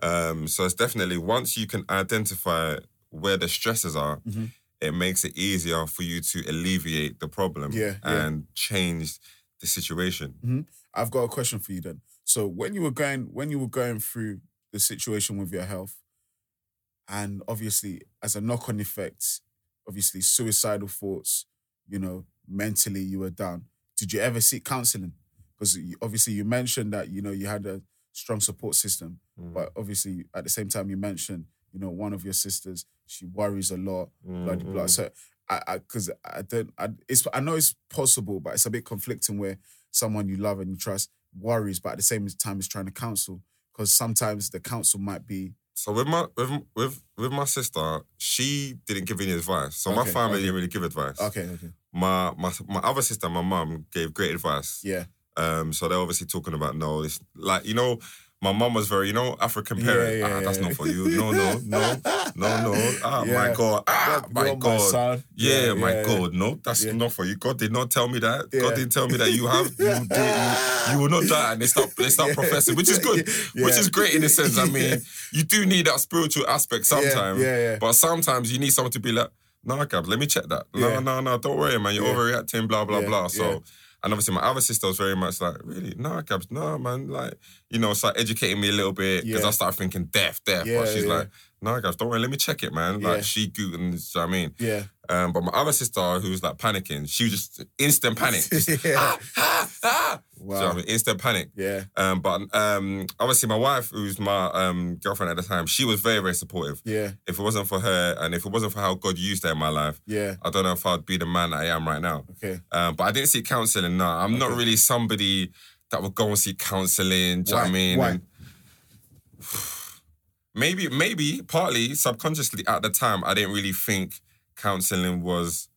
Um, so it's definitely once you can identify where the stresses are, Mhm. it makes it easier for you to alleviate the problem Yeah, yeah. and change the situation. I've got a question for you then. So when you were going when you were going through the situation with your health, and obviously as a knock-on effect, obviously suicidal thoughts, you know, mentally you were down. Did you ever seek counseling? Because obviously you mentioned that you know you had a strong support system, Mm. but obviously at the same time you mentioned you know one of your sisters she worries a lot, blah Mm, blah. So I, I, because I don't, I, it's, I know it's possible, but it's a bit conflicting where someone you love and you trust worries, but at the same time is trying to counsel. Because sometimes the counsel might be, So with my with with with my sister, she didn't give any advice. So my family okay. didn't really give advice. okay, okay, My my my other sister, my mum, gave great advice. yeah, Um, so they're obviously talking about no, it's like you know, my mum was very, you know, African parent. yeah, ah, that's yeah. not for you. No, no, no, no, no. Ah, my God. Ah, my you're God. son. Yeah, my yeah. God, no, that's Yeah. not for you. God did not tell me that. Yeah. God didn't tell me that you have you do you, will not die. And they start they start Yeah. professing, which is good, which is great in a sense. I mean, Yeah. you do need that spiritual aspect sometimes, yeah, yeah. but sometimes you need someone to be like, no, Gabs, let me check that. No, Yeah. no, no, don't worry, man. You're Yeah. overreacting, blah blah Yeah, blah. So. And obviously, my other sister was very much like, really, no, Gabs, no, man. Like, you know, start educating me a little bit because Yeah. I started thinking death, death. Yeah, but she's yeah. like, no, guys, don't worry, let me check it, man. Yeah. Like, she googled, you know what I mean? yeah, Um, but my other sister, who was like panicking, she was just instant panic. Just, Yeah. ah, ah, ah. Do you know what I mean? Instant panic. yeah, Um, but um, obviously, my wife, who's my um, girlfriend at the time, she was very, very supportive. yeah, If it wasn't for her and if it wasn't for how God used her in my life, yeah, I don't know if I'd be the man that I am right now. okay, Um, but I didn't see counselling. No, I'm not really somebody that would go and see counseling. Do you know what I mean? Why? And maybe, maybe partly subconsciously at the time, I didn't really think counseling was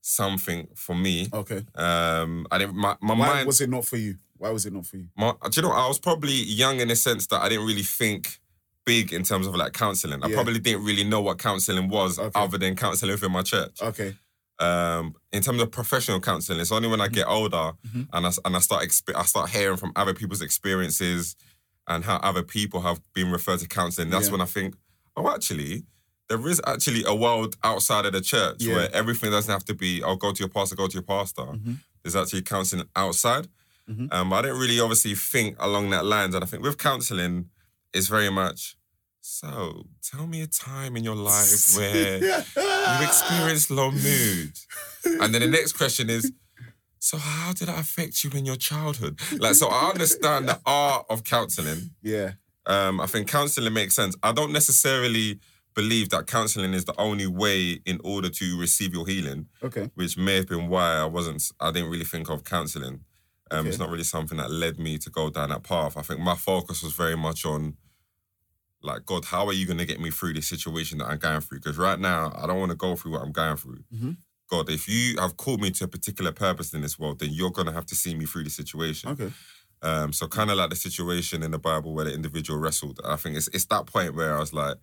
something for me. Okay. Um, I didn't. My, my Why mind was it not for you? Why was it not for you? my, do you know, I was probably young in the sense that I didn't really think big in terms of like counseling. I Yeah. probably didn't really know what counseling was Okay. other than counseling within my church. Okay. Um, in terms of professional counseling, it's only when I get older Mhm. and I and I start expe- I start hearing from other people's experiences and how other people have been referred to counseling. That's Yeah. when I think, oh, actually. There is actually a world outside of the church Yeah. where everything doesn't have to be, oh, go to your pastor, go to your pastor. Mhm. There's actually counseling outside. Mhm. Um, I didn't really obviously think along that lines. And I think with counseling, it's very much, so tell me a time in your life where you experienced low mood. And then the next question is, so how did that affect you in your childhood? Like, so I understand the art of counseling. Yeah. Um, I think counseling makes sense. I don't necessarily believe that counseling is the only way in order to receive your healing Okay. which may have been why I wasn't. I didn't really think of counselling. Um, It's not really something that led me to go down that path. I think my focus was very much on, like, God, how are you going to get me through this situation that I'm going through? Because right now, I don't want to go through what I'm going through. Mhm. God, if you have called me to a particular purpose in this world, then you're going to have to see me through the situation. Okay. Um, so kind of like the situation in the Bible where the individual wrestled. I think it's it's that point where I was like,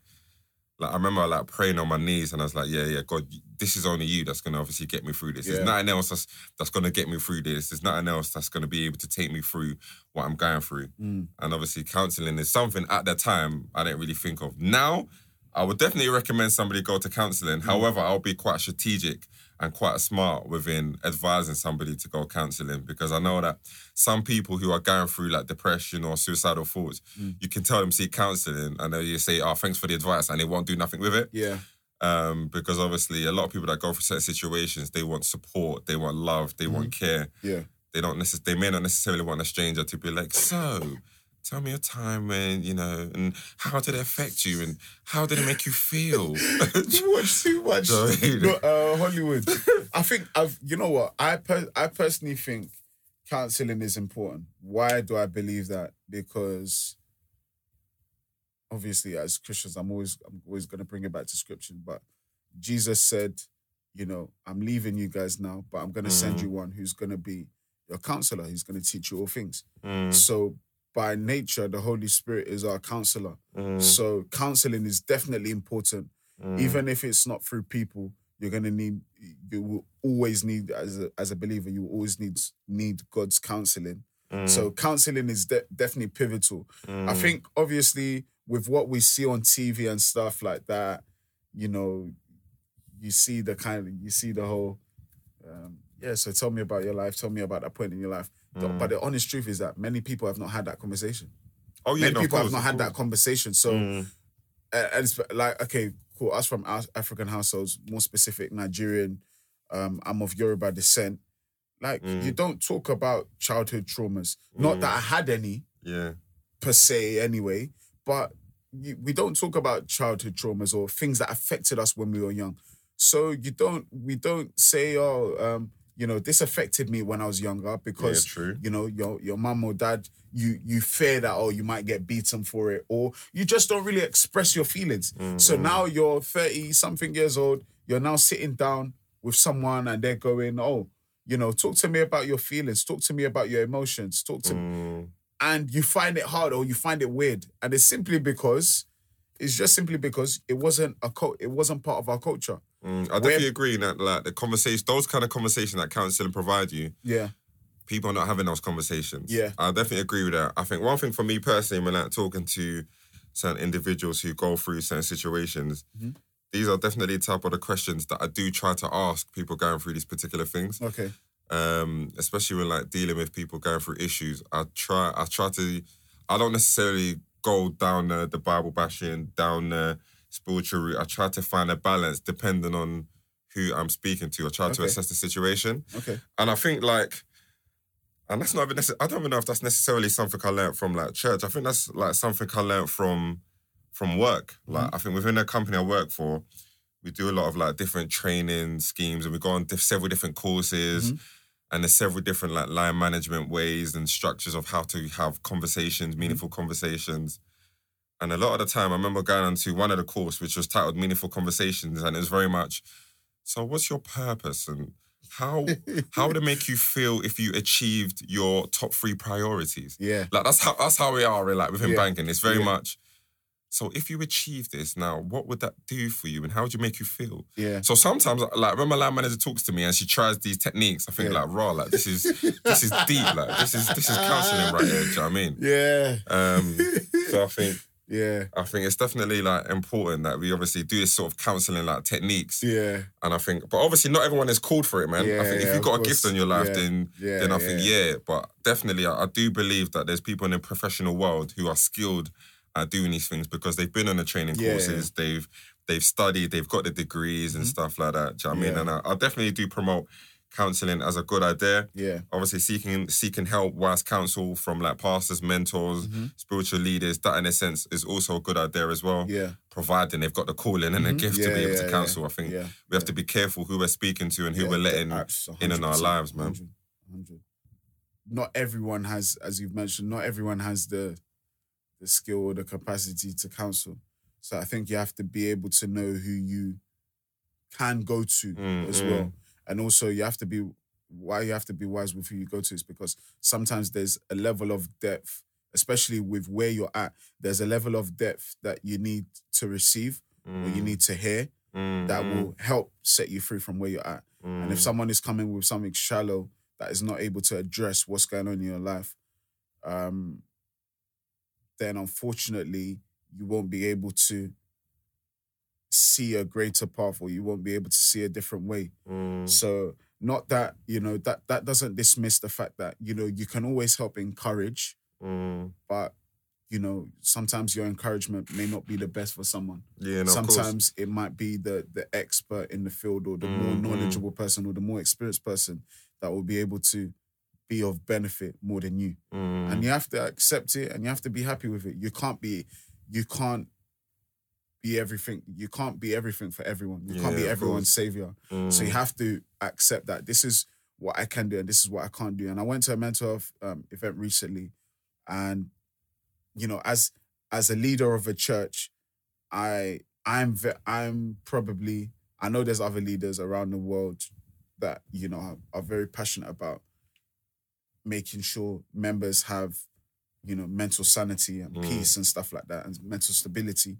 like I remember like praying on my knees and I was like, yeah, yeah, God, this is only you that's gonna obviously get me through this. Yeah. There's nothing else that's that's gonna get me through this. There's nothing else that's gonna be able to take me through what I'm going through. Mm. And obviously, counseling is something at that time I didn't really think of. Now, I would definitely recommend somebody go to counseling. However, I'll be quite strategic and quite smart within advising somebody to go counseling because I know that some people who are going through like depression or suicidal thoughts, Mm. you can tell them seek counseling and then you say, "Oh, thanks for the advice," and they won't do nothing with it. Yeah. Um, because obviously, a lot of people that go through certain situations, they want support, they want love, they want care Yeah. they don't necess- they may not necessarily want a stranger to be like, so tell me a time when, you know, and how did it affect you and how did it make you feel? You watch too much. No, uh, Hollywood. I think I've. You know what? I per- I personally think counseling is important. Why do I believe that? Because obviously, as Christians, I'm always I'm always going to bring it back to scripture. But Jesus said, you know, I'm leaving you guys now, but I'm going to send Mhm. you one who's going to be your counselor. He's going to teach you all things. Mm, So by nature, the Holy Spirit is our counselor. mm, So counseling is definitely important. Mm, even if it's not through people you're going to need you will always need as a, as a believer you always need need god's counseling. Mm, so counseling is de- definitely pivotal. Mm, i think obviously with what we see on tv and stuff like that you know you see the kind of you see the whole um, yeah so tell me about your life tell me about that point in your life mm. but the honest truth is that many people have not had that conversation oh, yeah, many no, people have not had that conversation so Mm, uh, and it's like okay, cool. Us from Af- African households, more specific Nigerian. Um, I'm of Yoruba descent. Like Mm. you don't talk about childhood traumas. Not Mm. that I had any yeah. per se, anyway. But you, we don't talk about childhood traumas or things that affected us when we were young. So you don't. We don't say, oh, um, you know, this affected me when I was younger Yeah, because true. you know your your mum or dad you you fear that oh you might get beaten for it or you just don't really express your feelings. So Mhm. now you're 30 something years old you're now sitting down with someone and they're going oh you know talk to me about your feelings talk to me about your emotions talk to Mm, and you find it hard or you find it weird. And it's simply because it's just simply because it wasn't a co- it wasn't part of our culture mm. I definitely agree that like the conversation, those kind of conversations that counseling provide you, yeah people are not having those conversations. Yeah. I definitely agree with that. I think one thing for me personally, when like talking to certain individuals who go through certain situations, Mhm. these are definitely the type of the questions that I do try to ask people going through these particular things. okay Um, especially when like dealing with people going through issues. I try I try to I don't necessarily go down the, the Bible bashing, down the spiritual route. I try to find a balance depending on who I'm speaking to. I try to Okay. assess the situation. okay And I think like, and that's not even necessarily, I don't even know if that's necessarily something I learned from like church. I think that's like something I learned from from work. Like I think within the company I work for, we do a lot of like different training schemes and we go on diff- several different courses. Mhm. and there's several different like line management ways and structures of how to have conversations, meaningful conversations. And a lot of the time, I remember going on to one of the course, which was titled "Meaningful Conversations," and it was very much. So, what's your purpose, and how how would it make you feel if you achieved your top three priorities? Yeah. Like that's how that's how we are like within Yeah. banking. It's very Yeah. much. So if you achieve this now, what would that do for you, and how would you make you feel? Yeah. So sometimes, like when my line manager talks to me and she tries these techniques, I think Yeah. like, raw, like this is this is deep, like this is this is counselling right here. Do you know what I mean? Yeah. Um, so I think Yeah. I think it's definitely like important that we obviously do this sort of counselling like techniques. Yeah. And I think, but obviously not everyone is called for it, man. Yeah, I think yeah, if you've got a gift in your life, Yeah. then Yeah. then I think yeah. But definitely, I, I do believe that there's people in the professional world who are skilled at doing these things because they've been on the training courses, they've they've studied, they've got the degrees and Mhm. stuff like that. Do you know what I mean? And I, I definitely do promote counselling as a good idea. Yeah. Obviously, seeking seeking help, wise counsel from like pastors, mentors, Mhm. spiritual leaders. That, in a sense, is also a good idea as well. Yeah. Providing they've got the calling and the Mhm. gift to be able yeah, to yeah. counsel. I think Yeah. we have to be careful who we're speaking to and who Yeah, we're letting in in our lives, man. 100, 100. Not everyone has, as you've mentioned, not everyone has the the skill or the capacity to counsel. So I think you have to be able to know who you can go to Mm, as mm. well. And also you have to be why you have to be wise with who you go to is because sometimes there's a level of depth, especially with where you're at, there's a level of depth that you need to receive or you Mm, need to hear mm, that mm, will help set you free from where you're at. And if mm. someone is coming with something shallow that is not able to address what's going on in your life, um, then unfortunately you won't be able to see a greater path or you won't be able to see a different way. Mm, So not that, you know, that that doesn't dismiss the fact that, you know, you can always help encourage, mm. but you know, sometimes your encouragement may not be the best for someone Yeah, no, sometimes it might be the the expert in the field or the more Mhm. knowledgeable person or the more experienced person that will be able to be of benefit more than you Mm, and you have to accept it and you have to be happy with it you can't be you can't be everything you can't be everything for everyone you can't be everyone's savior mm, so you have to accept that this is what I can do and this is what I can't do. And I went to a mental health um, event recently, and you know, as as a leader of a church, I I'm I'm probably I know there's other leaders around the world that you know are, are very passionate about making sure members have you know mental sanity and Mm. peace and stuff like that and mental stability.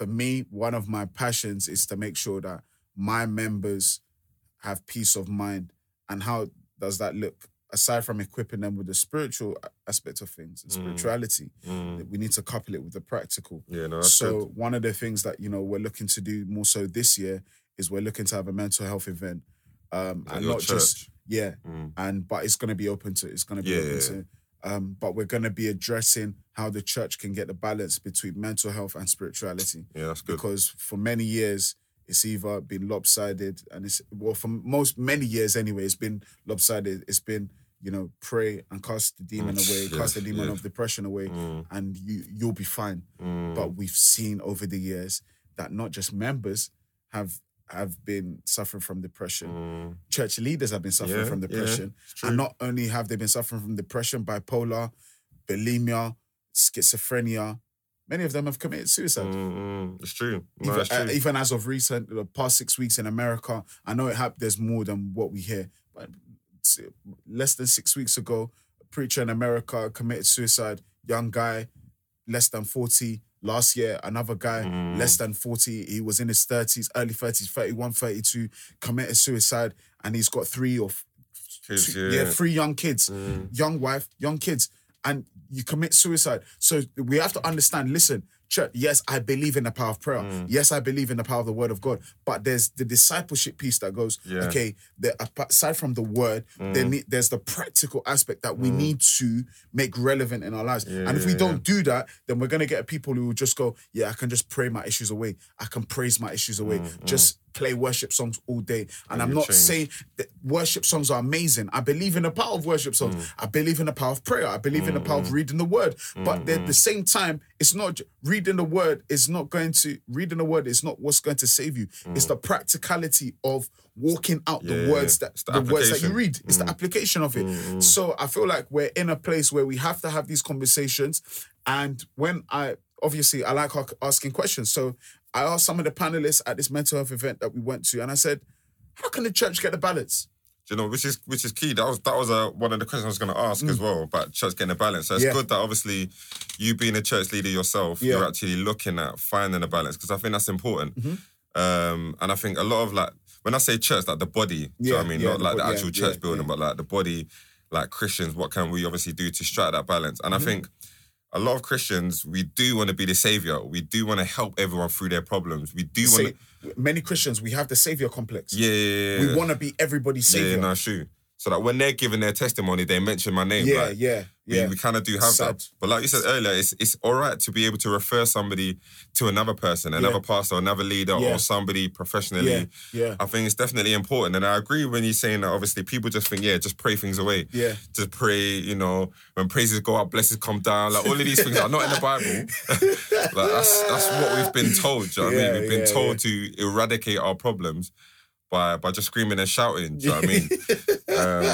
For me, one of my passions is to make sure that my members have peace of mind. And how does that look? Aside from equipping them with the spiritual aspect of things and Mm. spirituality, mm. we need to couple it with the practical. Yeah, no, that's so good. one of the things that you know we're looking to do more so this year is we're looking to have a mental health event, um, and not just yeah, Mm, and but it's going to be open to it's going to be Yeah, open yeah, to um but we're going to be addressing how the church can get the balance between mental health and spirituality. Yeah, that's good. because for many years it's either been lopsided and it's well for most many years anyway it's been lopsided. It's been you know pray and cast the demon Mm, away cast the demon yes. of depression away Mm, and you you'll be fine. Mm, but we've seen over the years that not just members have have been suffering from depression mm, church leaders have been suffering Yeah, from depression true. and not only have they been suffering from depression, bipolar, bulimia, schizophrenia, many of them have committed suicide. mm, mm. It's true. No, Even, it's true. uh, even as of recent, the past six weeks in America, I know it hap- there's more than what we hear, but less than six weeks ago, a preacher in America committed suicide. Young guy, less than 40. Last year, another guy, Mm. less than 40. He was in his 30s, early 30s, 31, 32, committed suicide, and he's got three or Kids, two- yeah. yeah, three young kids, Mm, young wife, young kids, and you commit suicide. So we have to understand. Listen, church. Yes, I believe in the power of prayer. Mm. Yes, I believe in the power of the Word of God. But there's the discipleship piece that goes. Yeah. Okay, the, aside from the Word, there Mm. need, there's the practical aspect that we need to make relevant in our lives. Yeah, and if we yeah, don't do that, then we're gonna get people who will just go, "Yeah, I can just pray my issues away. I can praise my issues away. Just play worship songs all day." And Mm, And I'm not change. saying that worship songs are amazing. I believe in the power of worship songs. Mm. I believe in the power of prayer. I believe in the power of reading the word. But Mm, at the same time, it's not reading the word is not going to reading the word is not what's going to save you. It's the practicality of walking out the Mm. Words that the the, words that you read. It's the application of it. So I feel like we're in a place where we have to have these conversations. And when I obviously I like asking questions. So I asked some of the panelists at this mental health event that we went to, and I said, "How can the church get the balance?" Do you know, which is which is key. That was that was uh, one of the questions I was going to ask as well about church getting a balance. So it's Mm. Yeah. good that obviously you being a church leader yourself, Yeah. you're actually looking at finding a balance because I think that's important. Mm-hmm. Um, and I think a lot of like when I say church, like the body, do you know what I mean? yeah, Not like the actual yeah, church yeah, building, yeah. but like the body, like Christians. What can we obviously do to strike that balance? And I Mm-hmm. think a lot of Christians, we do want to be the savior. We do want to help everyone through their problems. We do want to, many Christians, we have the savior complex. yeah, yeah, yeah, We want to be everybody's savior. Yeah, no, true. So that when they're giving their testimony, they mention my name. yeah, like, yeah, yeah. we kind of do have Sad. that. But like you said earlier, it's it's all right to be able to refer somebody to another person, another pastor, another leader, Yeah. or somebody professionally. Yeah, yeah. I think it's definitely important. And I agree when you're saying that obviously people just think, yeah, just pray things away. Yeah. Just pray, you know, when praises go up, blessings come down. Like all of these things are not in the Bible. like that's that's what we've been told. Do you know what I mean? We've been yeah, told to eradicate our problems by by just screaming and shouting. Do you know what I mean? um,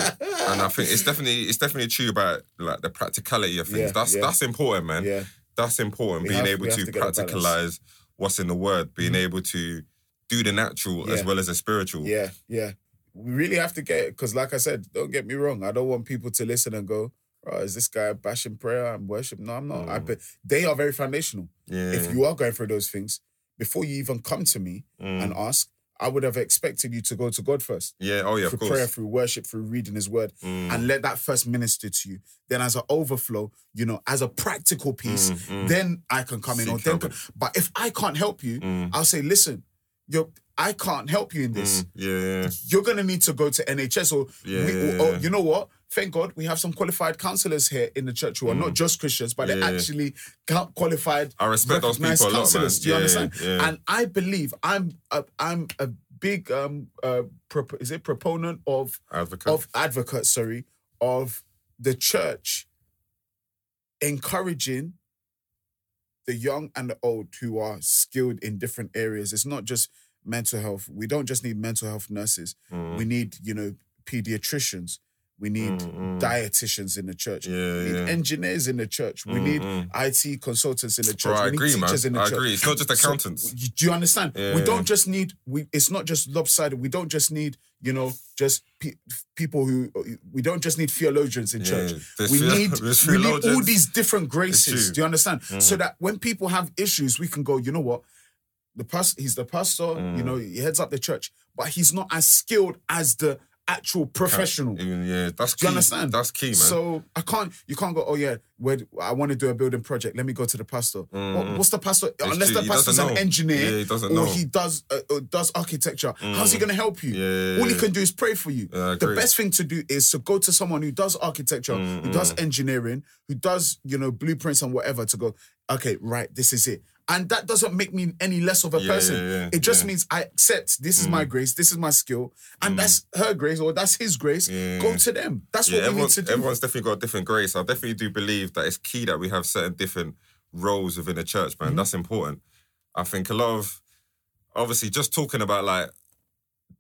and I think it's definitely it's definitely true about like the practicality of things. Yeah, that's yeah. that's important, man. Yeah. That's important. We being have- able to, to get a balance. Practicalize what's in the word, being able to do the natural as well as the spiritual. Yeah, yeah. We really have to get it because, like I said, don't get me wrong. I don't want people to listen and go, "Oh, is this guy bashing prayer and worship?" No, I'm not. I bet they are very foundational. Yeah. If you are going through those things, before you even come to me Mm. and ask, I would have expected you to go to God first. yeah, oh yeah, through of course. prayer, through worship, through reading His Word, Mm. and let that first minister to you. Then, as an overflow, you know, as a practical piece, Mm, mm. then I can come in. Or Seek then, but if I can't help you, Mm. I'll say, listen, you're, I can't help you in this. Mm. Yeah, yeah. You're gonna need to go to NHS, or, Yeah, we, yeah, or you know what? Thank God we have some qualified counselors here in the church who are not just Christians, but they're Mm. Actually qualified. I respect those people a lot, man. counselors. Do you understand? And I believe I'm a, I'm a big um uh prop- is it proponent of Advocate. of advocate, sorry, of the church encouraging the young and the old who are skilled in different areas. It's not just mental health. We don't just need mental health nurses. Mm. We need, you know, pediatricians. We need Mm, mm. dietitians in the church. Yeah, we need yeah. engineers in the church. We Mm, need mm. IT consultants in the Bro, church. I we need agree, man. teachers in the I church. agree. It's not just accountants. you- do you understand? Yeah, we don't just need we. It's not just lopsided. We don't just need you know just pe- people who. We don't just need theologians in church. We theo- need we need all these different graces. Mm. Do you understand? So that when people have issues, we can go. You know what? The pastor, he's the pastor. You Mm. know, he heads up the church, but he's not as skilled as the actual professional. Yeah, that's key. Do you understand? That's key, man. So I can't. You can't go. Oh yeah, where I want to do a building project. Let me go to the pastor. What- what's the pastor? Unless true, the he pastor's an engineer, Yeah, he doesn't or know. he does uh, does architecture. How's he going to help you? Yeah, All he can do is pray for you. Yeah, the best thing to do is to go to someone who does architecture, who does engineering, who does you know blueprints and whatever. To go, okay, right, this is it. And that doesn't make me any less of a Yeah, person. yeah, yeah, it just. Mm. means I accept this is my grace, this is my skill, and that's her grace or that's his grace. Go to them. That's what we need to do. everyone's definitely got a different grace. I definitely do believe that it's key that we have certain different roles within the church, Mm-hmm. man. That's important. I think a lot of, obviously, just talking about like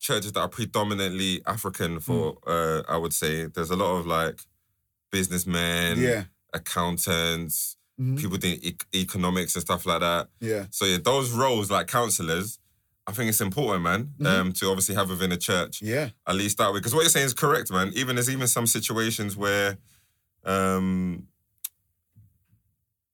churches that are predominantly African, for uh, I would say, there's a lot of like businessmen, Mm. Yeah. accountants, Mhm. people doing e- economics and stuff like that. Yeah. So yeah, those roles like counselors, I think it's important, man, um, to obviously have within a church Yeah. at least that way. Because what you're saying is correct, man. Even there's even some situations where um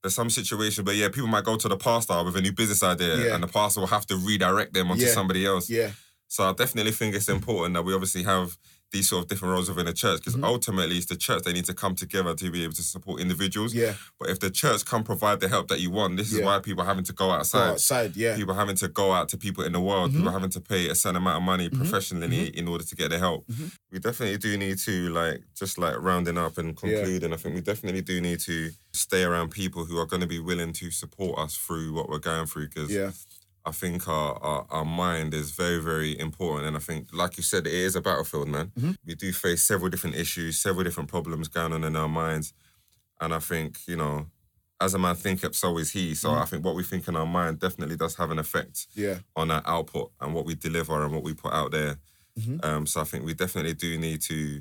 there's some situations but yeah, people might go to the pastor with a new business idea Yeah. and the pastor will have to redirect them onto Yeah. somebody else. Yeah. So I definitely think it's important that we obviously have these sort of different roles within the church because Mm-hmm. ultimately it's the church they need to come together to be able to support individuals. Yeah. But if the church can't provide the help that you want, this is Yeah. why people are having to go Go outside outside. Yeah. people having to go out to people in the world, Mm-hmm. people having to pay a certain amount of money professionally in order to get the help. Mm-hmm. We definitely do need to like just like rounding up and concluding. I think we definitely do need to stay around people who are going to be willing to support us through what we're going through because Yeah. I think our, our our mind is very very important, and I think like you said, it is a battlefield, man. Mm-hmm. We do face several different issues, several different problems going on in our minds, and I think you know as a man thinketh, so is he. So I think what we think in our mind definitely does have an effect Yeah. on our output and what we deliver and what we put out there. Mhm. Um, so I think we definitely do need to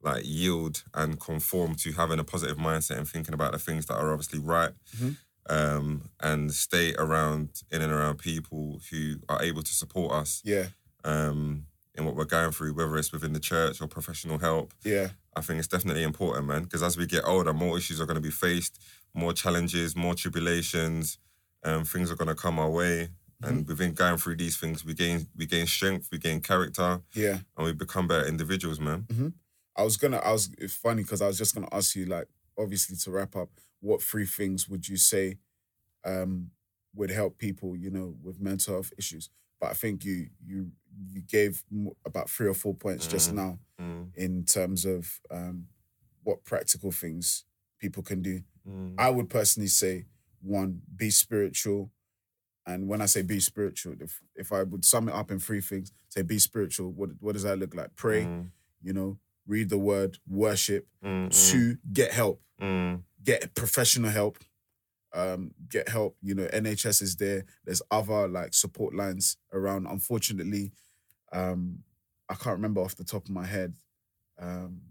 like yield and conform to having a positive mindset and thinking about the things that are obviously right. Mhm. Um, and stay around in and around people who are able to support us Yeah. um, in what we're going through, whether it's within the church or professional help. Yeah. I think it's definitely important, man, because as we get older, more issues are going to be faced, more challenges, more tribulations, um, things are going to come our way. And within going through these things, we gain we gain strength, we gain character, Yeah. and we become better individuals, man. I was gonna. I was. It's funny because I was just gonna ask you, like, obviously to wrap up, what three things would you say um, would help people, you know, with mental health issues? But I think you you you gave about three or four points just Mhm. now Mm, in terms of um, what practical things people can do. mm, I would personally say one, be spiritual. And when I say be spiritual, if if I would sum it up in three things, say be spiritual. What what does that look like? Pray, mm, you know, read the word, worship. mm, Two, get help, mm, get professional help. Um, get help. You know, NHS is there. There's other like support lines around. Unfortunately, um, I can't remember off the top of my head. Um,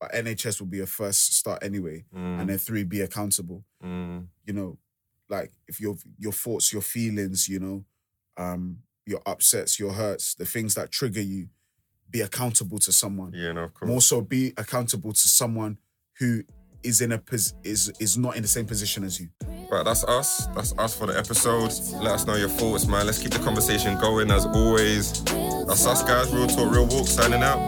but NHS will be a first start anyway, mm, and then three, be accountable. mm, You know, like if your your thoughts, your feelings, you know, um, your upsets, your hurts, the things that trigger you, be accountable to someone. yeah, no, of course. More so, be accountable to someone who is in a pos- is is not in the same position as you. Right, that's us. That's us for the episode. Let us know your thoughts, man. Let's keep the conversation going as always. That's us, guys. Real talk, real walk. Signing out.